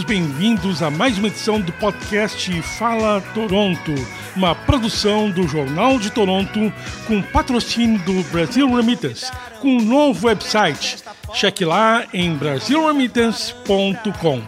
todos bem-vindos a mais uma edição do podcast Fala Toronto, uma produção do Jornal de Toronto com patrocínio do Brasil Remittance, com um novo website. Cheque lá em brasilremittance.com.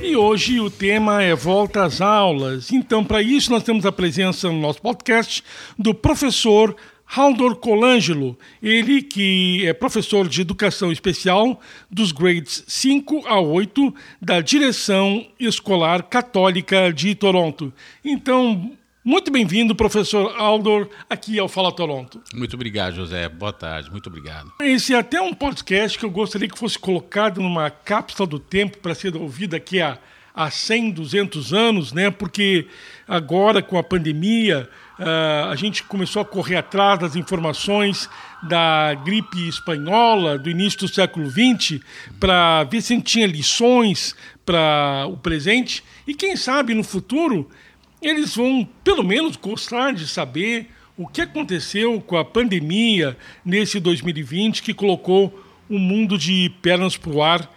E hoje o tema é volta às aulas. Então, para isso, nós temos a presença no nosso podcast do professor Haldor Colangelo, ele que é professor de educação especial dos grades 5 a 8 da Direção Escolar Católica de Toronto. Então, muito bem-vindo, professor Haldor, aqui ao Fala Toronto. Muito obrigado, José. Boa tarde, muito obrigado. Esse é até um podcast que eu gostaria que fosse colocado numa cápsula do tempo para ser ouvido aqui há, há 100, 200 anos, né? porque agora com a pandemia Uh, a gente começou a correr atrás das informações da gripe espanhola do início do século XX para ver se a gente tinha lições para o presente e quem sabe no futuro eles vão pelo menos gostar de saber o que aconteceu com a pandemia nesse 2020 que colocou o mundo de pernas para o ar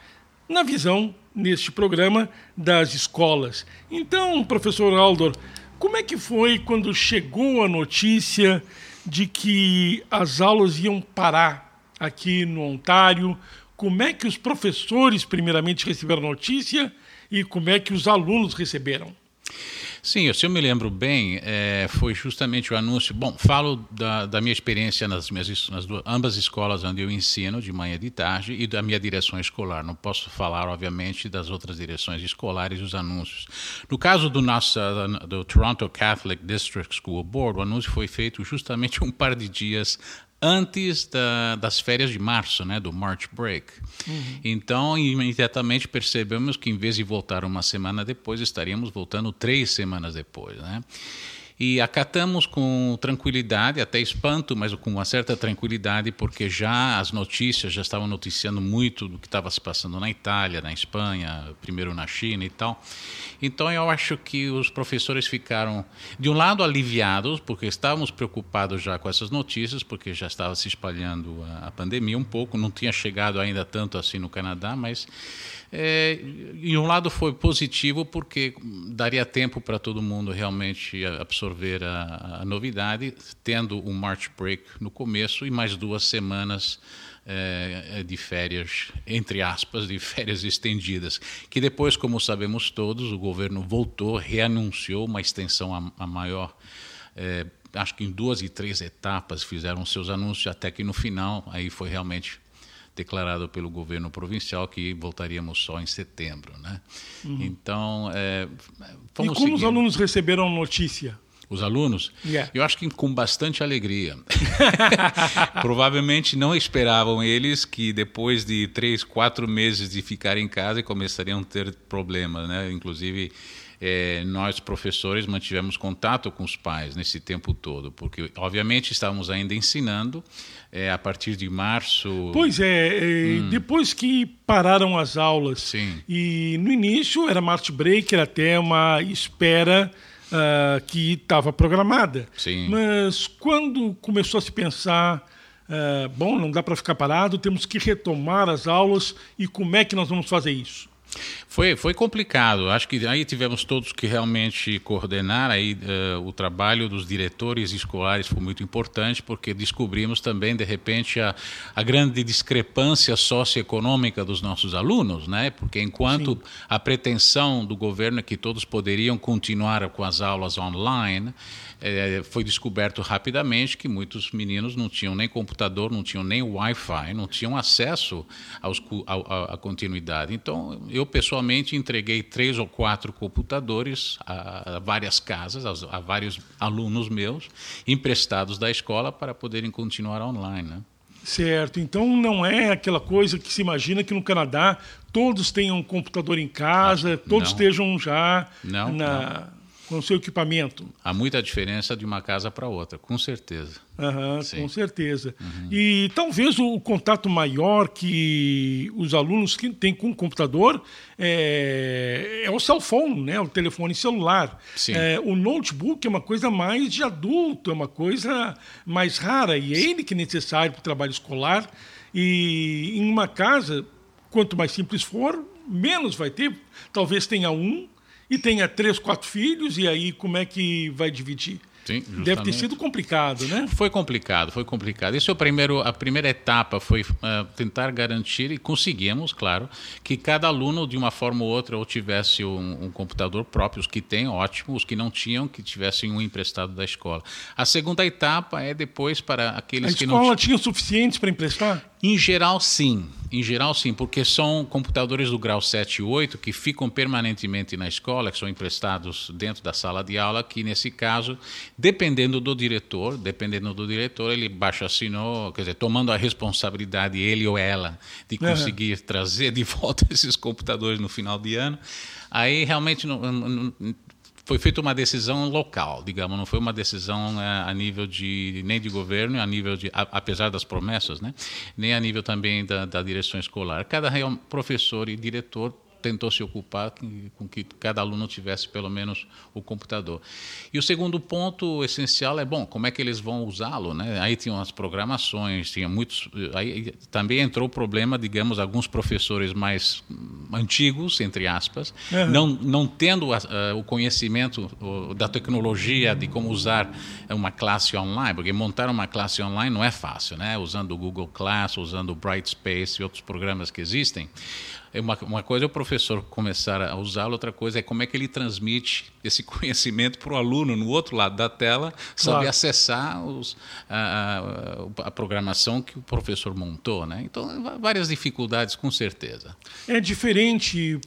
na visão neste programa das escolas. Então, professor Aldor, como é que foi quando chegou a notícia de que as aulas iam parar aqui no Ontário? Como é que os professores, primeiramente, receberam a notícia e como é que os alunos receberam? Sim, se eu me lembro bem, é, foi justamente o anúncio. Bom, falo da, da minha experiência nas minhas nas duas, ambas escolas onde eu ensino, de manhã e de tarde, e da minha direção escolar. Não posso falar, obviamente, das outras direções escolares e os anúncios. No caso do nosso do Toronto Catholic District School Board, o anúncio foi feito justamente um par de dias antes da, das férias de março, né, do March Break. Uhum. Então, imediatamente percebemos que, em vez de voltar uma semana depois, estaríamos voltando três semanas depois. Né? E acatamos com tranquilidade, até espanto, mas com uma certa tranquilidade, porque já as notícias já estavam noticiando muito do que estava se passando na Itália, na Espanha, primeiro na China e tal. Então eu acho que os professores ficaram, de um lado, aliviados, porque estávamos preocupados já com essas notícias, porque já estava se espalhando a, a pandemia um pouco, não tinha chegado ainda tanto assim no Canadá, mas é, e um lado foi positivo porque daria tempo para todo mundo realmente absorver a, a, novidade, tendo um March Break no começo e mais duas semanas é, de férias, entre aspas, de férias estendidas, que depois, como sabemos todos, o governo voltou, reanunciou uma extensão a, a maior. É, acho que em duas e três etapas fizeram seus anúncios, até que no final aí foi realmente declarado pelo governo provincial que voltaríamos só em setembro, né? Uhum. Então, é, e como os alunos receberam a notícia? Os alunos? Yeah. Eu acho que com bastante alegria. Provavelmente não esperavam eles que depois de três, quatro meses de ficar em casa começariam a ter problemas, né? Inclusive é, nós professores mantivemos contato com os pais nesse tempo todo, porque obviamente estávamos ainda ensinando é, a partir de março. Pois é, é hum. depois que pararam as aulas Sim. e no início era March Break, era até uma espera uh, que estava programada. Sim. Mas quando começou a se pensar Uh, bom, não dá para ficar parado, temos que retomar as aulas e como é que nós vamos fazer isso? Foi, foi complicado. Acho que aí tivemos todos que realmente coordenar aí uh, o trabalho dos diretores escolares foi muito importante porque descobrimos também de repente a, a grande discrepância socioeconômica dos nossos alunos, né? Porque enquanto Sim. a pretensão do governo é que todos poderiam continuar com as aulas online, é, foi descoberto rapidamente que muitos meninos não tinham nem computador, não tinham nem Wi-Fi, não tinham acesso aos, à continuidade. Então, eu pessoalmente entreguei três ou quatro computadores a, várias casas, a, a, vários alunos meus, emprestados da escola para poderem continuar online. Né? Certo, então não é aquela coisa que se imagina que no Canadá todos tenham um computador em casa, todos não. estejam já não, na. Não com o seu equipamento. Há muita diferença de uma casa para outra, com certeza. Uhum, com certeza. Uhum. E talvez o contato maior que os alunos têm com o computador é, é o cell phone, né? o telefone celular. É, o notebook é uma coisa mais de adulto, é uma coisa mais rara, e é ele que é necessário para o trabalho escolar. E em uma casa, quanto mais simples for, menos vai ter, talvez tenha um e tenha três, quatro filhos, e aí como é que vai dividir? Sim, Deve ter sido complicado, né? Foi complicado, foi complicado. Isso é o primeiro, a primeira etapa foi uh, tentar garantir e conseguimos, claro, que cada aluno de uma forma ou outra ou tivesse um, um computador próprio, os que têm, ótimo, os que não tinham, que tivessem um emprestado da escola. A segunda etapa é depois para aqueles que não A escola tinha suficientes para emprestar? Em geral, sim. Em geral, sim, porque são computadores do grau 7 e 8 que ficam permanentemente na escola, que são emprestados dentro da sala de aula, que nesse caso, dependendo do diretor, dependendo do diretor, ele baixa assinou, quer dizer, tomando a responsabilidade, ele ou ela, de conseguir uhum. trazer de volta esses computadores no final de ano. Aí realmente não, não, foi feita uma decisão local, digamos, não foi uma decisão é, a nível de nem de governo, a nível de apesar das promessas, né, nem a nível também da, da direção escolar. Cada professor e diretor tentou se ocupar com que cada aluno tivesse pelo menos o computador. E o segundo ponto essencial é, bom, como é que eles vão usá-lo, né? Aí tinham as programações, tinha muitos, aí também entrou o problema, digamos, alguns professores mais antigos, entre aspas, uhum. não não tendo a, a, o conhecimento o, da tecnologia de como usar uma classe online, porque montar uma classe online não é fácil, né? Usando o Google Class, usando o Brightspace e outros programas que existem. É uma, uma coisa é o professor começar a usá-lo, outra coisa é como é que ele transmite esse conhecimento para o aluno no outro lado da tela, saber claro. acessar os, a, a, a, programação que o professor montou. Né? Então, várias dificuldades, com certeza. É diferente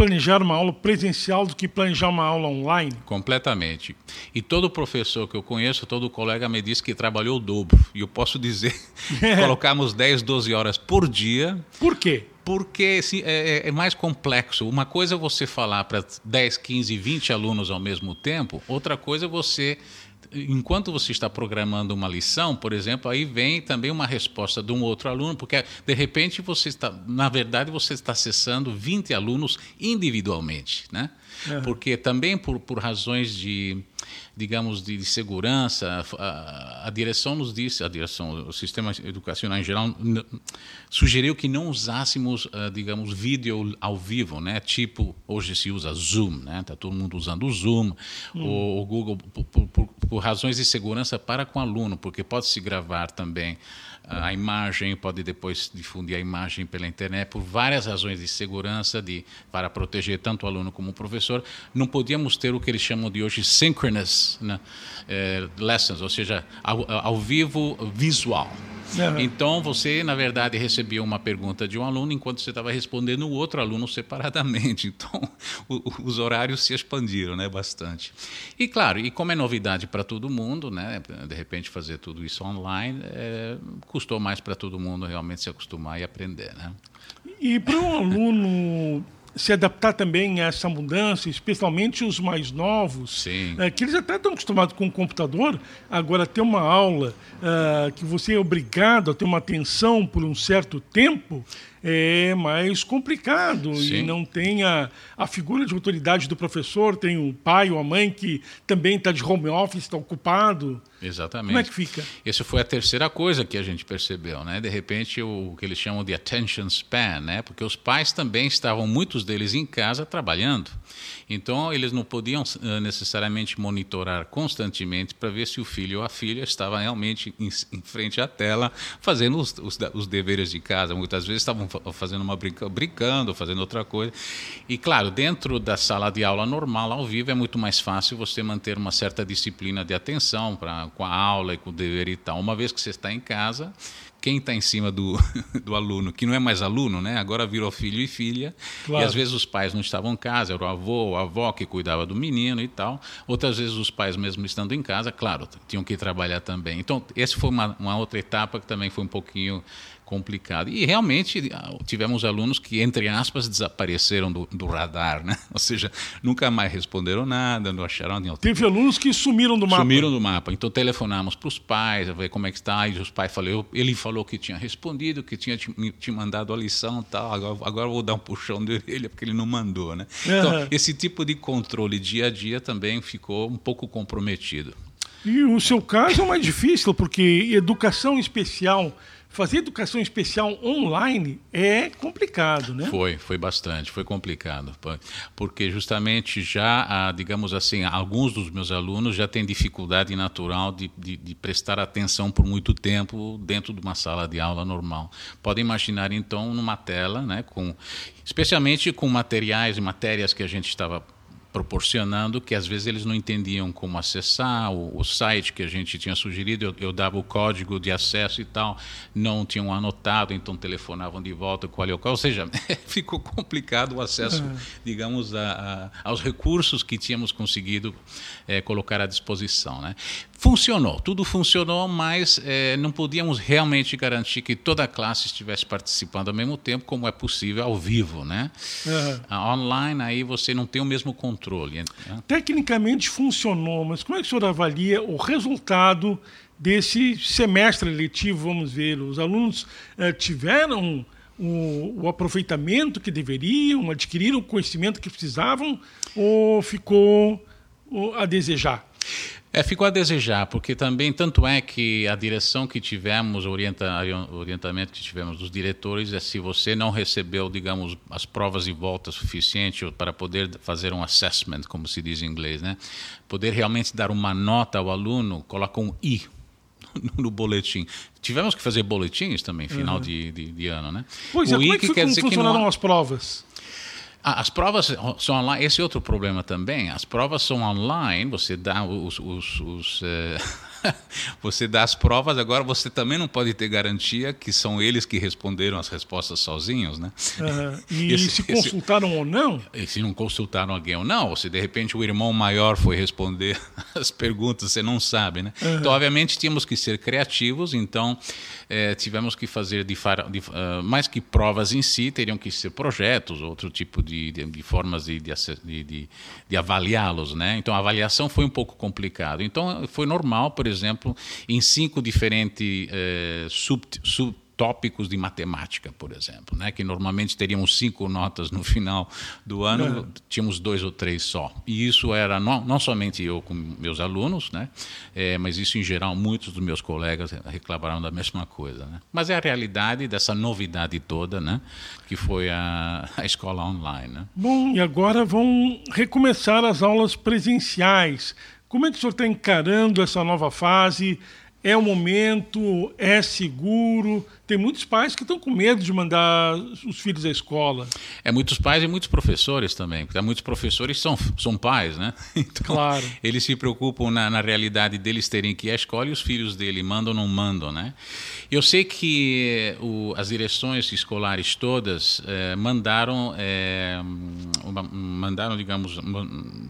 planejar uma aula presencial do que planejar uma aula online? Completamente. E todo professor que eu conheço, todo colega me diz que trabalhou o dobro. E eu posso dizer, colocamos 10, 12 horas por dia. Por quê? porque assim, é, é, mais complexo. Uma coisa é você falar para 10, 15, 20 alunos ao mesmo tempo, outra coisa é você enquanto você está programando uma lição, por exemplo, aí vem também uma resposta de um outro aluno, porque de repente você está, na verdade, você está acessando 20 alunos individualmente, né? Uhum. Porque também por, por razões de digamos, de, de segurança, a, a, direção nos disse, a direção, o sistema educacional em geral, sugeriu que não usássemos, uh, digamos, vídeo ao vivo, né? Tipo, hoje se usa Zoom, né? Tá todo mundo usando o Zoom, hum. o, Google, por, por, por razões de segurança para com o aluno, porque pode se gravar também a imagem, pode depois difundir a imagem pela internet, por várias razões de segurança, de, para proteger tanto o aluno como o professor, não podíamos ter o que eles chamam de hoje synchronous né, é, lessons, ou seja, ao, ao vivo visual. Uhum. Então, você, na verdade, recebia uma pergunta de um aluno enquanto você estava respondendo o outro aluno separadamente. Então, o, os horários se expandiram né, bastante. E, claro, e como é novidade para todo mundo, né, de repente fazer tudo isso online, é, custou mais para todo mundo realmente se acostumar e aprender. Né? E para um aluno se adaptar também a essa mudança, especialmente os mais novos, é, que eles até estão acostumados com o computador, agora ter uma aula uh, que você é obrigado a ter uma atenção por um certo tempo, é mais complicado Sim. e não tem a, a figura de autoridade do professor, tem o pai ou a mãe que também está de home office, está ocupado. Exatamente. Como é que fica? Essa foi a terceira coisa que a gente percebeu, né? De repente, o, que eles chamam de attention span, né? Porque os pais também estavam, muitos deles, em casa trabalhando. Então, eles não podiam uh, necessariamente monitorar constantemente para ver se o filho ou a filha estava realmente em, em frente à tela fazendo os, os, os, deveres de casa. Muitas vezes estavam fazendo uma brinca, brincando, fazendo outra coisa. E, claro, dentro da sala de aula normal, ao vivo, é muito mais fácil você manter uma certa disciplina de atenção com a aula e com o dever e tal. Uma vez que você está em casa, quem está em cima do, do aluno, que não é mais aluno, né? agora virou filho e filha, claro. e às vezes os pais não estavam em casa, era o avô, a avó que cuidava do menino e tal, outras vezes os pais mesmo estando em casa, claro, tinham que trabalhar também. Então, essa foi uma, uma outra etapa que também foi um pouquinho complicado. E realmente ah, tivemos alunos que, entre aspas, desapareceram do, do radar, né? Ou seja, nunca mais responderam nada, não acharam nenhum. Teve alunos que sumiram do mapa. Sumiram do mapa. Então telefonamos para os pais, ver como é que está. E os pais falaram, ele falou que tinha respondido, que tinha te, te mandado a lição, tal. Agora, agora vou dar um puxão de orelha porque ele não mandou, né? Então esse tipo de controle dia a dia também ficou um pouco comprometido. E o seu caso é mais difícil, porque educação especial fazer educação especial online é complicado, né? Foi, foi bastante, foi complicado, porque justamente já, digamos assim, alguns dos meus alunos já têm dificuldade natural de, de, de, prestar atenção por muito tempo dentro de uma sala de aula normal. Podem imaginar então numa tela, né, com, especialmente com materiais e matérias que a gente estava proporcionando que às vezes eles não entendiam como acessar o, o site que a gente tinha sugerido eu, eu, dava o código de acesso e tal não tinham anotado então telefonavam de volta qual é o qual ou seja ficou complicado o acesso é. digamos a, a, aos recursos que tínhamos conseguido é, colocar à disposição né Funcionou, tudo funcionou, mas é, não podíamos realmente garantir que toda a classe estivesse participando ao mesmo tempo, como é possível ao vivo, né? Uhum. Online aí você não tem o mesmo controle. Tecnicamente funcionou, mas como é que o senhor avalia o resultado desse semestre letivo, vamos ver? Os alunos é, tiveram o, o, aproveitamento que deveriam, adquiriram o conhecimento que precisavam ou ficou a desejar? É, ficou a desejar, porque também, tanto é que a direção que tivemos, o orienta, orientamento que tivemos dos diretores é se você não recebeu, digamos, as provas de volta suficiente para poder fazer um assessment, como se diz em inglês, né? Poder realmente dar uma nota ao aluno, coloca um I no boletim. Tivemos que fazer boletins também, final uhum. de, de, de, ano, né? Pois é, o é, como I, é que, que quer dizer que não... as provas? As provas são online. Esse é outro problema também. As provas são online. Você dá os, os, os eh, você dá as provas, agora você também não pode ter garantia que são eles que responderam as respostas sozinhos, né? Uhum. E esse, se consultaram esse, ou não? E se não consultaram alguém ou não, ou se de repente o irmão maior foi responder as perguntas, você não sabe, né? Uhum. Então, obviamente, tínhamos que ser criativos, então é, tivemos que fazer, de, de uh, mais que provas em si, teriam que ser projetos, outro tipo de, de, de formas de, de, de avaliá-los, né? Então, a avaliação foi um pouco complicado. Então, foi normal, por exemplo, em cinco diferentes eh, sub, sub tópicos de matemática, por exemplo, né? que normalmente teríamos cinco notas no final do ano, é. tínhamos dois ou três só. E isso era não, não somente eu com meus alunos, né? É, mas isso em geral muitos dos meus colegas reclamaram da mesma coisa. Né? Mas é a realidade dessa novidade toda, né? que foi a, a escola online. Né? Bom, e agora vão recomeçar as aulas presenciais. Como é que o senhor está encarando essa nova fase? É o momento? É seguro? Tem muitos pais que estão com medo de mandar os filhos à escola. É muitos pais e muitos professores também, porque muitos professores são, são pais, né? Então, claro. Eles se preocupam na, na realidade deles terem que ir à escola e os filhos dele mandam ou não mandam, né? Eu sei que o, as direções escolares todas eh, mandaram, eh, uma, mandaram, digamos,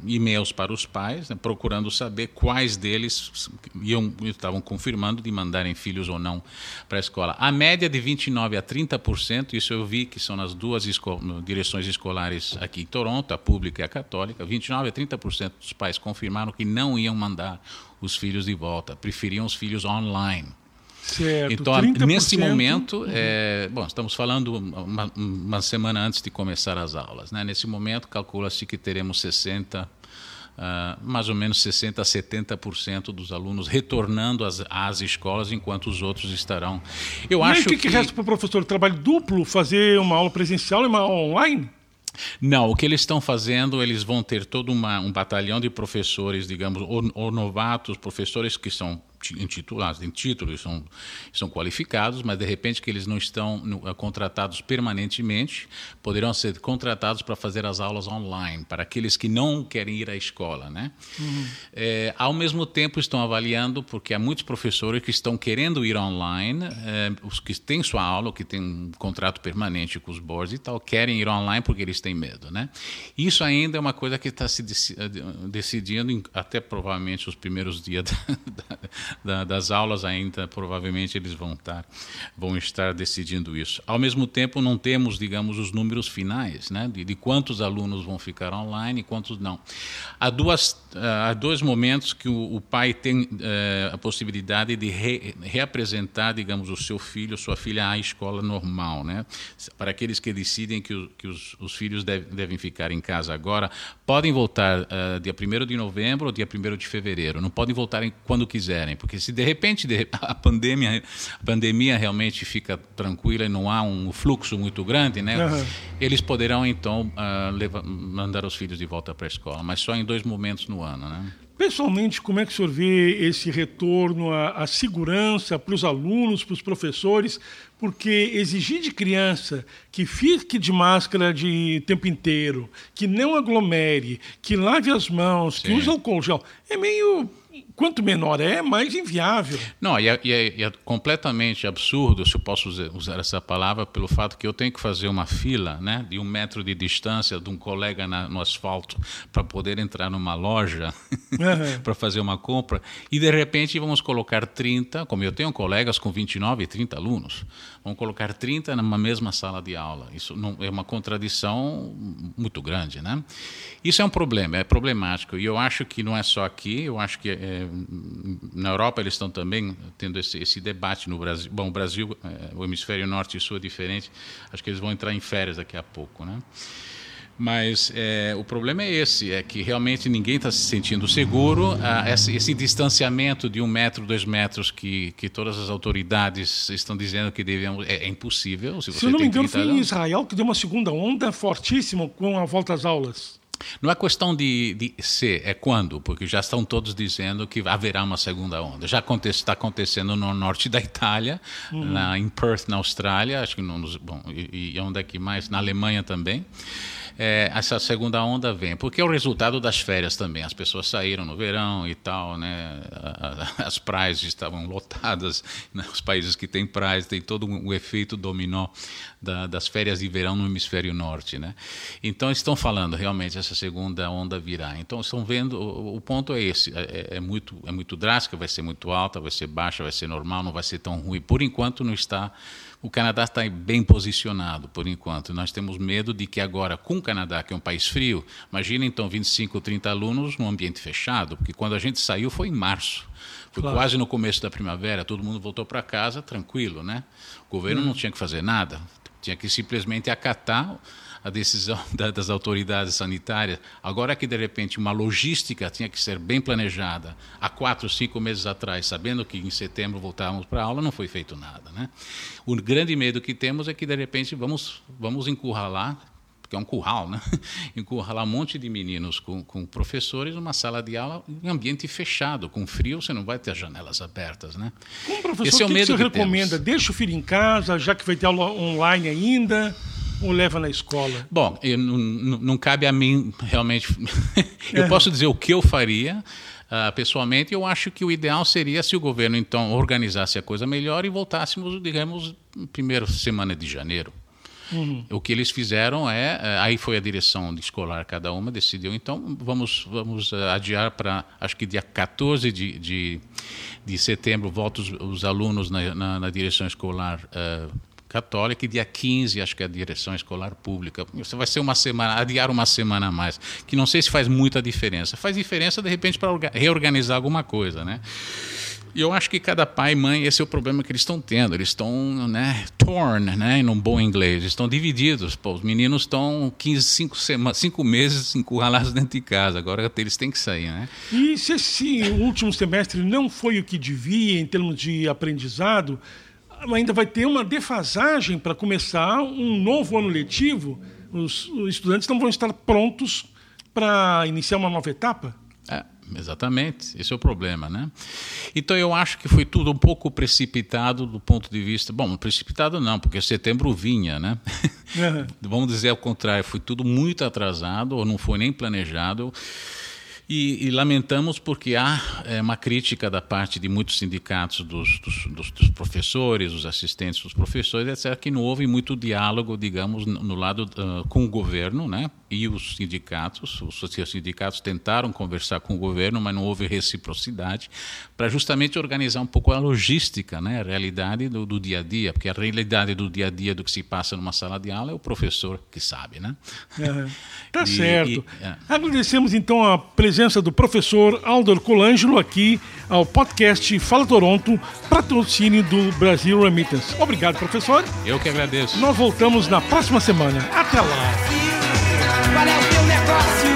e-mails para os pais, né, procurando saber quais deles iam, estavam confirmando de mandarem filhos ou não para a escola. A média de 29% a 30%, isso eu vi que são nas duas esco direções escolares aqui em Toronto, a pública e a católica, 29% a 30% dos pais confirmaram que não iam mandar os filhos de volta, preferiam os filhos online. Certo, então, 30%. nesse momento, é, bom, estamos falando uma, uma, semana antes de começar as aulas. Né? Nesse momento, calcula-se que teremos 60 Uh, mais ou menos 60% a 70% dos alunos retornando às, às, escolas, enquanto os outros estarão. Eu e acho aí, que, que resta para o professor? Trabalho duplo? Fazer uma aula presencial e uma aula online? Não, o que eles estão fazendo, eles vão ter todo uma, um batalhão de professores, digamos, ou, ou novatos, professores que são intitulados, em títulos, são, são qualificados, mas de repente que eles não estão no, eh, contratados permanentemente, poderão ser contratados para fazer as aulas online, para aqueles que não querem ir à escola. Né? Uhum. É, ao mesmo tempo estão avaliando, porque há muitos professores que estão querendo ir online, é, os que têm sua aula, que têm um contrato permanente com os boards e tal, querem ir online porque eles têm medo. Né? Isso ainda é uma coisa que está se decidindo, até provavelmente os primeiros dias da, da da, das aulas ainda, provavelmente eles vão estar, vão estar decidindo isso. Ao mesmo tempo, não temos, digamos, os números finais, né, de, de quantos alunos vão ficar online e quantos não. Há, duas, há dois momentos que o, o pai tem uh, a possibilidade de re, reapresentar, digamos, o seu filho, sua filha à escola normal, né, para aqueles que decidem que, o, que os, os filhos deve, devem ficar em casa agora, podem voltar uh, dia 1 de novembro ou dia 1 de fevereiro. Não podem voltar quando quiserem, porque se de repente a pandemia, a pandemia realmente fica tranquila e não há um fluxo muito grande, né? Uhum. Eles poderão então uh, ah, levar, mandar os filhos de volta para a escola, mas só em dois momentos no ano, né? Pessoalmente, como é que o senhor vê esse retorno à, à segurança para os alunos, para os professores? Porque exigir de criança que fique de máscara de tempo inteiro, que não aglomere, que lave as mãos, Sim. que use álcool gel, é meio quanto menor é, mais inviável. Não, e é, e é, é completamente absurdo, se eu posso usar essa palavra, pelo fato que eu tenho que fazer uma fila né, de um metro de distância de um colega na, no asfalto para poder entrar numa loja uhum. para fazer uma compra, e de repente vamos colocar 30, como eu tenho colegas com 29 e 30 alunos, vamos colocar 30 numa mesma sala de aula. Isso não, é uma contradição muito grande. Né? Isso é um problema, é problemático, e eu acho que não é só aqui, eu acho que é, na Europa eles estão também tendo esse, esse, debate no Brasil. Bom, o Brasil, é, o hemisfério norte e sul é diferente. Acho que eles vão entrar em férias daqui a pouco, né? Mas é, o problema é esse, é que realmente ninguém está se sentindo seguro. Ah, esse, esse, distanciamento de um metro, dois metros que, que todas as autoridades estão dizendo que devemos é, é impossível. Se, se eu não me engano, foi em Israel que deu uma segunda onda fortíssima com a volta às aulas. Não é questão de, de ser, é quando, porque já estão todos dizendo que haverá uma segunda onda. Já acontece, está acontecendo no norte da Itália, uhum. na, em Perth, na Austrália, acho que não, bom, e, e onde é que mais? Na Alemanha também é, essa segunda onda vem, porque é o resultado das férias também. As pessoas saíram no verão e tal, né? As praias estavam lotadas, né? os países que têm praias têm todo o efeito dominó da, das férias de verão no hemisfério norte, né? Então estão falando realmente essa segunda onda virá. Então estão vendo, o, o ponto é esse, é, é, é muito é muito drástica, vai ser muito alta, vai ser baixa, vai ser normal, não vai ser tão ruim. Por enquanto não está o Canadá está bem posicionado por enquanto. Nós temos medo de que agora, com o Canadá, que é um país frio, imagina então 25, 30 alunos num ambiente fechado, porque quando a gente saiu foi em março. Foi claro. quase no começo da primavera, todo mundo voltou para casa tranquilo, né? O governo hum. não tinha que fazer nada, tinha que simplesmente acatar a decisão das autoridades sanitárias. Agora que, de repente, uma logística tinha que ser bem planejada há quatro, cinco meses atrás, sabendo que em setembro voltávamos para a aula, não foi feito nada. Né? O grande medo que temos é que, de repente, vamos, vamos encurralar porque é um curral, né? Encurralar um monte de meninos com, com professores numa sala de aula em ambiente fechado, com frio, você não vai ter as janelas abertas, né? Como professor, Esse é o, que, medo que você que recomenda? Temos. Deixa o filho em casa, já que vai ter aula online ainda? ou leva na escola? Bom, eu, não, não, cabe a mim realmente. eu é. posso dizer o que eu faria. Uh, pessoalmente, eu acho que o ideal seria se o governo então organizasse a coisa melhor e voltássemos, digamos, primeira semana de janeiro. Uhum. O que eles fizeram é, eh, aí foi a direção escolar, cada uma decidiu, então vamos, vamos eh, adiar para, acho que dia 14 de, de, de setembro, voltam os, os alunos na, na, na, direção escolar uh, católica e dia 15, acho que é a direção escolar pública. Você vai ser uma semana, adiar uma semana a mais, que não sei se faz muita diferença. Faz diferença, de repente, para reorganizar alguma coisa, né? E eu acho que cada pai e mãe, esse é o problema que eles estão tendo. Eles estão, né, torn, né, num bom inglês. Estão divididos. Pô, os meninos estão 15, 5, sema, 5 meses encurralados dentro de casa. Agora eles têm que sair, né? E se esse último semestre não foi o que devia em termos de aprendizado, ainda vai ter uma defasagem para começar um novo ano letivo. Os estudantes não vão estar prontos para iniciar uma nova etapa? Exatamente. Esse é o problema, né? Então eu acho que foi tudo um pouco precipitado do ponto de vista. Bom, precipitado não, porque setembro vinha, né? Uhum. Vamos dizer ao contrário, foi tudo muito atrasado ou não foi nem planejado. E, e, lamentamos porque há é, uma crítica da parte de muitos sindicatos dos, dos, dos, dos, professores, dos assistentes dos professores, etc., que não houve muito diálogo, digamos, no, lado uh, com o governo, né? E os sindicatos, os sindicatos tentaram conversar com o governo, mas não houve reciprocidade para justamente organizar um pouco a logística, né? A realidade do, do, dia a dia, porque a realidade do dia a dia do que se passa numa sala de aula é o professor que sabe, né? É, tá e, certo. E, é. Agradecemos então a presença presença do professor Aldor Colangelo aqui ao podcast Fala Toronto, patrocínio do Brasil Remittance. Obrigado, professor. Eu que agradeço. Nós voltamos na próxima semana. Até lá. Qual é o teu negócio?